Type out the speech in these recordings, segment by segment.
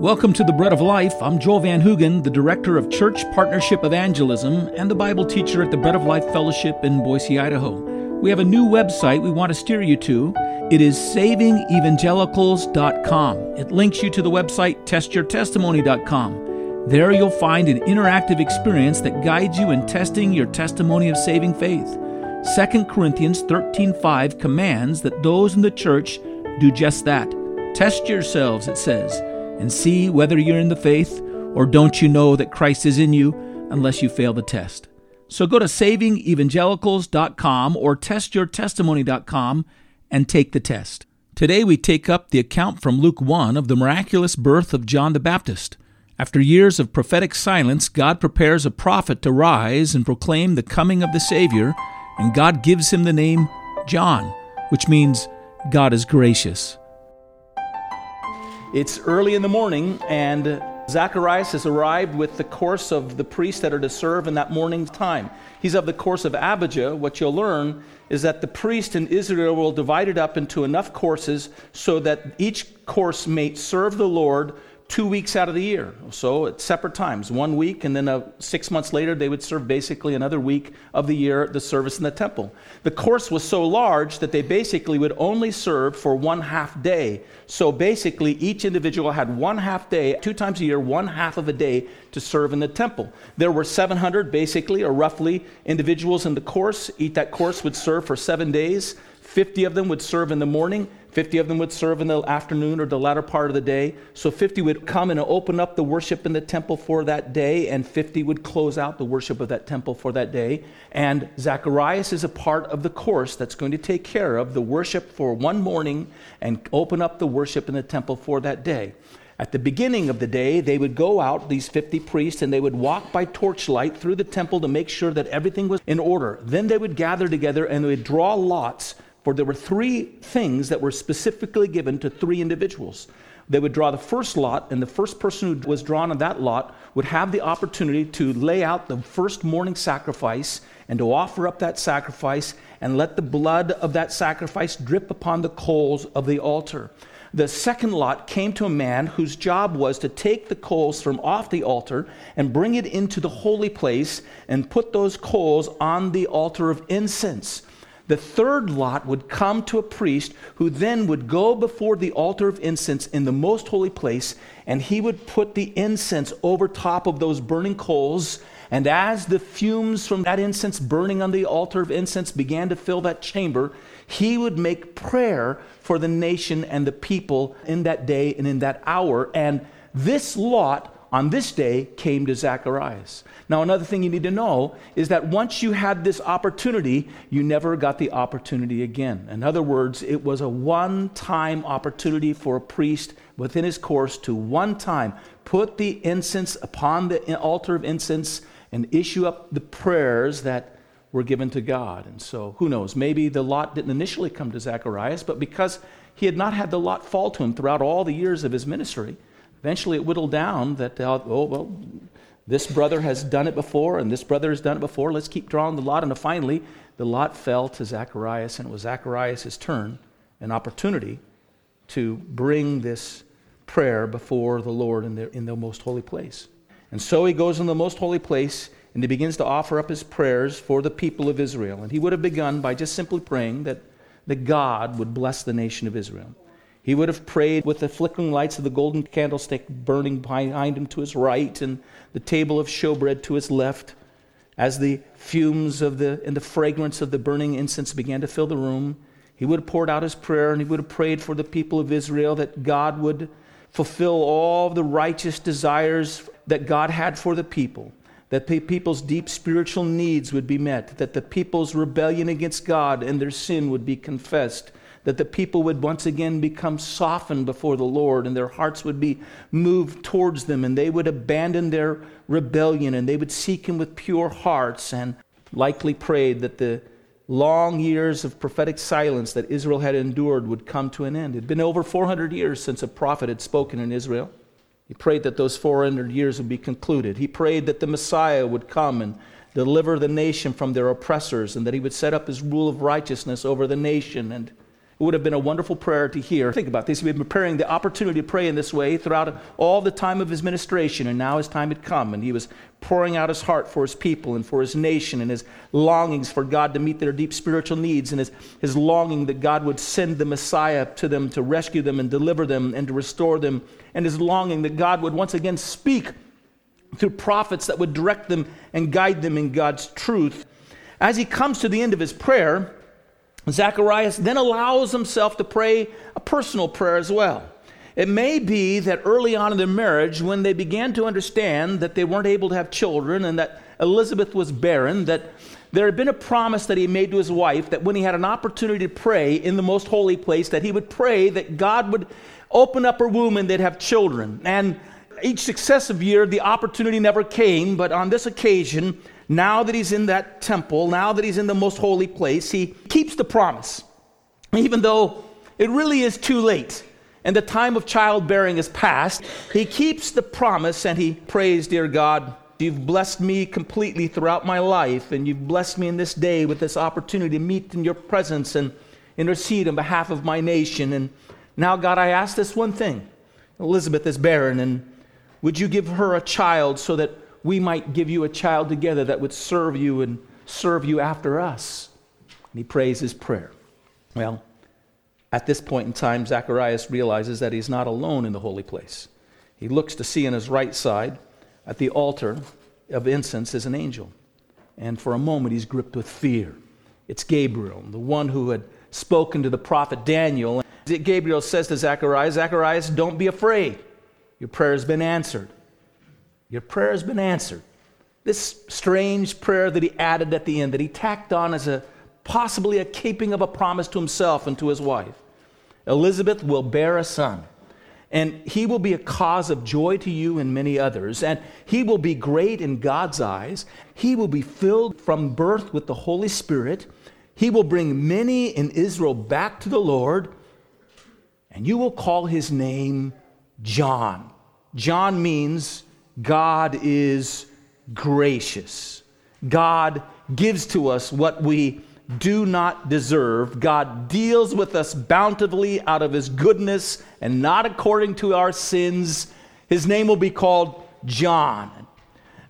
Welcome to the Bread of Life. I'm Joel Van Hoogen, the Director of Church Partnership Evangelism and the Bible teacher at the Bread of Life Fellowship in Boise, Idaho. We have a new website we want to steer you to. It is savingevangelicals.com. It links you to the website testyourtestimony.com. There you'll find an interactive experience that guides you in testing your testimony of saving faith. 2 Corinthians 13:5 commands that those in the church do just that. Test yourselves, it says and see whether you're in the faith, or don't you know that Christ is in you unless you fail the test. So go to savingevangelicals.com or testyourtestimony.com and take the test. Today we take up the account from Luke 1 of the miraculous birth of John the Baptist. After years of prophetic silence, God prepares a prophet to rise and proclaim the coming of the Savior, and God gives him the name John, which means God is gracious. It's early in the morning, and Zacharias has arrived with the course of the priests that are to serve in that morning time. He's of the course of Abijah. What you'll learn is that the priest in Israel will divide it up into enough courses so that each course may serve the Lord two weeks out of the year. So at separate times, one week, and then uh, six months later, they would serve basically another week of the year the service in the temple. The course was so large that they basically would only serve for one half day. So basically, each individual had one half day, two times a year, one half of a day to serve in the temple. There were 700 basically, or roughly, individuals in the course. Each that course would serve for seven days. 50 of them would serve in the morning, 50 of them would serve in the afternoon or the latter part of the day. So 50 would come and open up the worship in the temple for that day, and 50 would close out the worship of that temple for that day. And Zacharias is a part of the course that's going to take care of the worship for one morning and open up the worship in the temple for that day. At the beginning of the day, they would go out, these 50 priests, and they would walk by torchlight through the temple to make sure that everything was in order. Then they would gather together and they would draw lots for there were three things that were specifically given to three individuals. They would draw the first lot, and the first person who was drawn on that lot would have the opportunity to lay out the first morning sacrifice and to offer up that sacrifice and let the blood of that sacrifice drip upon the coals of the altar. The second lot came to a man whose job was to take the coals from off the altar and bring it into the holy place and put those coals on the altar of incense. The third lot would come to a priest who then would go before the altar of incense in the most holy place, and he would put the incense over top of those burning coals. And as the fumes from that incense burning on the altar of incense began to fill that chamber, he would make prayer for the nation and the people in that day and in that hour. And this lot on this day came to Zacharias. Now, another thing you need to know is that once you had this opportunity, you never got the opportunity again. In other words, it was a one time opportunity for a priest within his course to one time put the incense upon the altar of incense and issue up the prayers that were given to God. And so, who knows? Maybe the lot didn't initially come to Zacharias, but because he had not had the lot fall to him throughout all the years of his ministry, Eventually, it whittled down that, uh, oh, well, this brother has done it before, and this brother has done it before. Let's keep drawing the lot. And finally, the lot fell to Zacharias, and it was Zacharias' turn, an opportunity to bring this prayer before the Lord in the, in the most holy place. And so he goes in the most holy place and he begins to offer up his prayers for the people of Israel. And he would have begun by just simply praying that, that God would bless the nation of Israel. He would have prayed with the flickering lights of the golden candlestick burning behind him to his right and the table of showbread to his left as the fumes of the and the fragrance of the burning incense began to fill the room. He would have poured out his prayer and he would have prayed for the people of Israel that God would fulfill all the righteous desires that God had for the people, that the people's deep spiritual needs would be met, that the people's rebellion against God and their sin would be confessed that the people would once again become softened before the Lord and their hearts would be moved towards them and they would abandon their rebellion and they would seek Him with pure hearts and likely prayed that the long years of prophetic silence that Israel had endured would come to an end. It had been over 400 years since a prophet had spoken in Israel. He prayed that those 400 years would be concluded. He prayed that the Messiah would come and deliver the nation from their oppressors and that he would set up his rule of righteousness over the nation and It would have been a wonderful prayer to hear. Think about this. He'd been preparing the opportunity to pray in this way throughout all the time of his ministration, and now his time had come, and he was pouring out his heart for his people and for his nation and his longings for God to meet their deep spiritual needs and his, his longing that God would send the Messiah to them to rescue them and deliver them and to restore them, and his longing that God would once again speak through prophets that would direct them and guide them in God's truth. As he comes to the end of his prayer, Zacharias then allows himself to pray a personal prayer as well. It may be that early on in their marriage, when they began to understand that they weren't able to have children and that Elizabeth was barren, that there had been a promise that he made to his wife that when he had an opportunity to pray in the most holy place, that he would pray that God would open up her womb and they'd have children. And each successive year, the opportunity never came, but on this occasion, now that he's in that temple, now that he's in the most holy place, he keeps the promise. Even though it really is too late and the time of childbearing is past, he keeps the promise and he prays, Dear God, you've blessed me completely throughout my life, and you've blessed me in this day with this opportunity to meet in your presence and intercede on behalf of my nation. And now, God, I ask this one thing Elizabeth is barren, and would you give her a child so that we might give you a child together that would serve you and serve you after us. And he prays his prayer. Well, at this point in time, Zacharias realizes that he's not alone in the holy place. He looks to see on his right side at the altar of incense is an angel. And for a moment, he's gripped with fear. It's Gabriel, the one who had spoken to the prophet Daniel. Gabriel says to Zacharias, Zacharias, don't be afraid. Your prayer has been answered. Your prayer has been answered. This strange prayer that he added at the end, that he tacked on as a possibly a keeping of a promise to himself and to his wife. Elizabeth will bear a son, and he will be a cause of joy to you and many others, and he will be great in God's eyes. He will be filled from birth with the Holy Spirit. He will bring many in Israel back to the Lord, and you will call his name John. John means God is gracious. God gives to us what we do not deserve. God deals with us bountifully out of his goodness and not according to our sins. His name will be called John.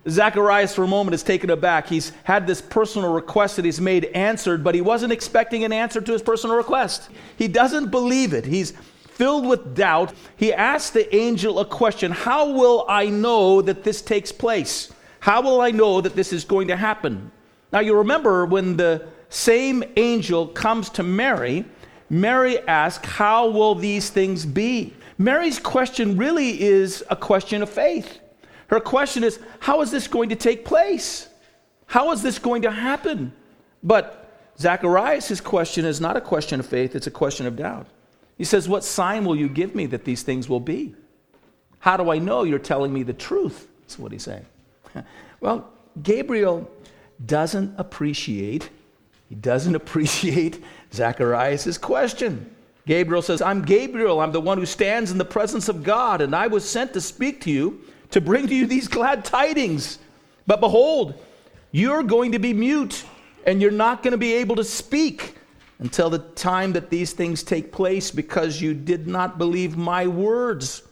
Zacharias, for a moment, is taken aback. He's had this personal request that he's made answered, but he wasn't expecting an answer to his personal request. He doesn't believe it. He's filled with doubt, he asked the angel a question How will I know that this takes place? How will I know that this is going to happen? Now, you remember when the same angel comes to Mary, Mary asks, How will these things be? Mary's question really is a question of faith. Her question is, How is this going to take place? How is this going to happen? But Zacharias' question is not a question of faith, it's a question of doubt. He says, What sign will you give me that these things will be? How do I know you're telling me the truth? That's what he's saying. well, Gabriel doesn't appreciate, he doesn't appreciate Zacharias' question. Gabriel says, I'm Gabriel. I'm the one who stands in the presence of God, and I was sent to speak to you, to bring to you these glad tidings. But behold, you're going to be mute, and you're not going to be able to speak until the time that these things take place because you did not believe my words,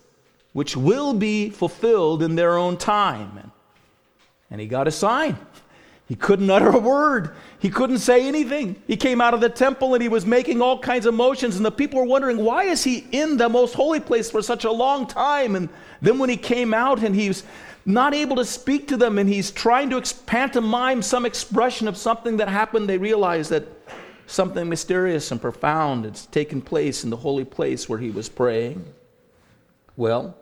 which will be fulfilled in their own time. And he got a sign. He couldn't utter a word. He couldn't say anything. He came out of the temple and he was making all kinds of motions, and the people were wondering, why is he in the most holy place for such a long time? And then when he came out and he's not able to speak to them and he's trying to pantomime some expression of something that happened, they realized that something mysterious and profound had taken place in the holy place where he was praying. Well,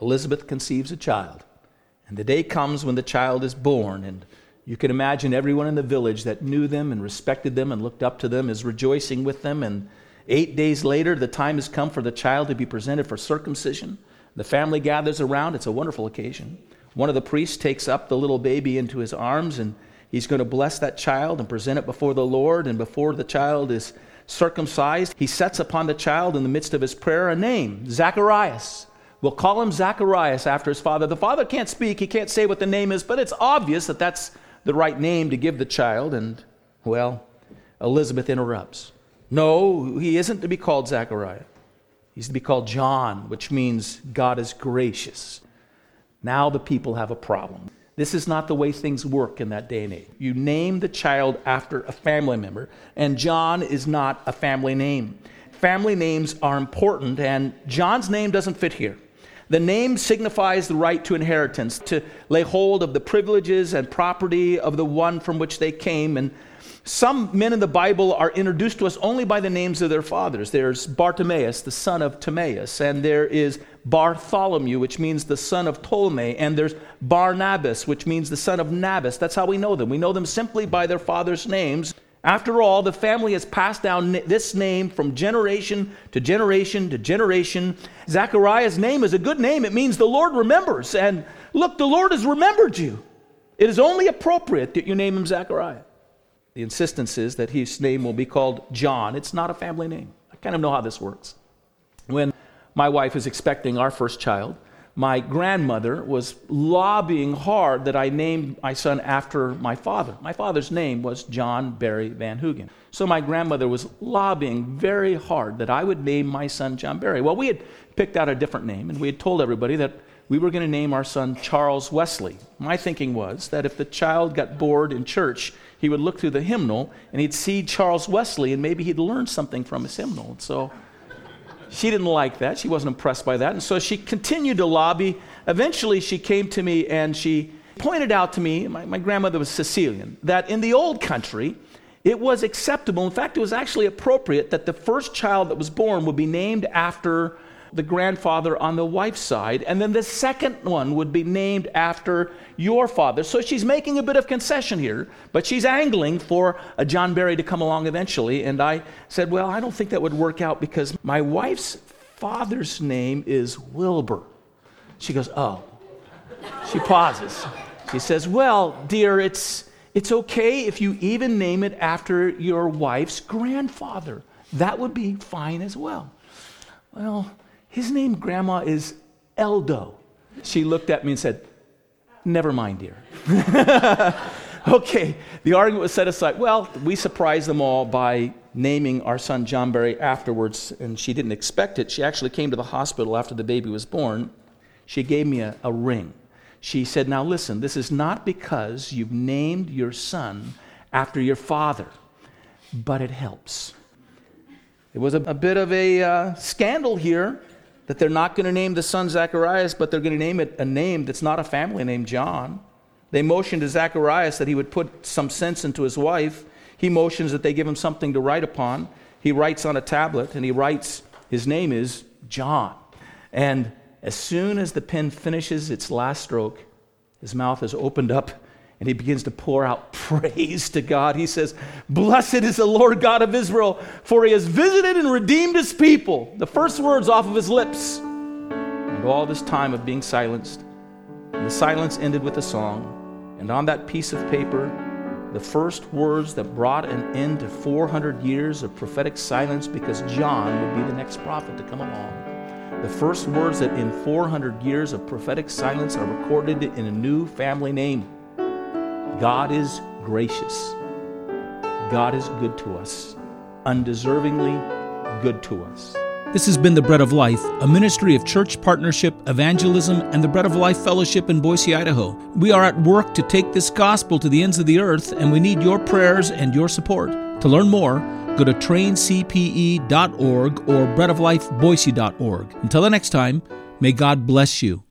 Elizabeth conceives a child, and the day comes when the child is born, and you can imagine everyone in the village that knew them and respected them and looked up to them is rejoicing with them. And eight days later, the time has come for the child to be presented for circumcision. The family gathers around. It's a wonderful occasion. One of the priests takes up the little baby into his arms and He's going to bless that child and present it before the Lord. And before the child is circumcised, he sets upon the child in the midst of his prayer a name, Zacharias. We'll call him Zacharias after his father. The father can't speak, he can't say what the name is, but it's obvious that that's the right name to give the child. And, well, Elizabeth interrupts. No, he isn't to be called Zechariah. He's to be called John, which means God is gracious. Now the people have a problem. This is not the way things work in that day and age. You name the child after a family member, and John is not a family name. Family names are important, and John's name doesn't fit here. The name signifies the right to inheritance, to lay hold of the privileges and property of the one from which they came. And some men in the Bible are introduced to us only by the names of their fathers. There's Bartimaeus, the son of Timaeus, and there is Bartholomew, which means the son of Ptolemy, and there's Barnabas, which means the son of Nabis. That's how we know them. We know them simply by their fathers' names. After all, the family has passed down this name from generation to generation to generation. Zechariah's name is a good name. It means the Lord remembers. And look, the Lord has remembered you. It is only appropriate that you name him Zechariah. The insistence is that his name will be called John. It's not a family name. I kind of know how this works. When my wife was expecting our first child, my grandmother was lobbying hard that I named my son after my father. My father's name was John Barry Van Hoogen. So my grandmother was lobbying very hard that I would name my son John Barry. Well, we had picked out a different name, and we had told everybody that we were going to name our son Charles Wesley. My thinking was that if the child got bored in church, he would look through the hymnal and he'd see Charles Wesley and maybe he'd learn something from his hymnal. And so she didn't like that. She wasn't impressed by that. And so she continued to lobby. Eventually, she came to me and she pointed out to me, my, my grandmother was Sicilian, that in the old country, it was acceptable. In fact, it was actually appropriate that the first child that was born would be named after the grandfather on the wife's side, and then the second one would be named after your father. So she's making a bit of concession here, but she's angling for a John Barry to come along eventually. And I said, Well, I don't think that would work out because my wife's father's name is Wilbur. She goes, Oh. She pauses. She says, Well, dear, it's, it's okay if you even name it after your wife's grandfather. That would be fine as well. Well, his name, Grandma, is Eldo. She looked at me and said, Never mind, dear. okay, the argument was set aside. Well, we surprised them all by naming our son John Barry afterwards, and she didn't expect it. She actually came to the hospital after the baby was born. She gave me a, a ring. She said, Now listen, this is not because you've named your son after your father, but it helps. It was a, a bit of a uh, scandal here that they're not going to name the son Zacharias, but they're going to name it a name that's not a family name, John. They motioned to Zacharias that he would put some sense into his wife. He motions that they give him something to write upon. He writes on a tablet, and he writes, his name is John. And as soon as the pen finishes its last stroke, his mouth is opened up and he begins to pour out praise to God. He says, Blessed is the Lord God of Israel, for he has visited and redeemed his people. The first words off of his lips. And all this time of being silenced, and the silence ended with a song. And on that piece of paper, the first words that brought an end to 400 years of prophetic silence because John would be the next prophet to come along. The first words that in 400 years of prophetic silence are recorded in a new family name. God is gracious. God is good to us, undeservingly good to us. This has been The Bread of Life, a ministry of church partnership, evangelism, and the Bread of Life Fellowship in Boise, Idaho. We are at work to take this gospel to the ends of the earth, and we need your prayers and your support. To learn more, go to traincpe.org or breadoflifeboise.org. Until the next time, may God bless you.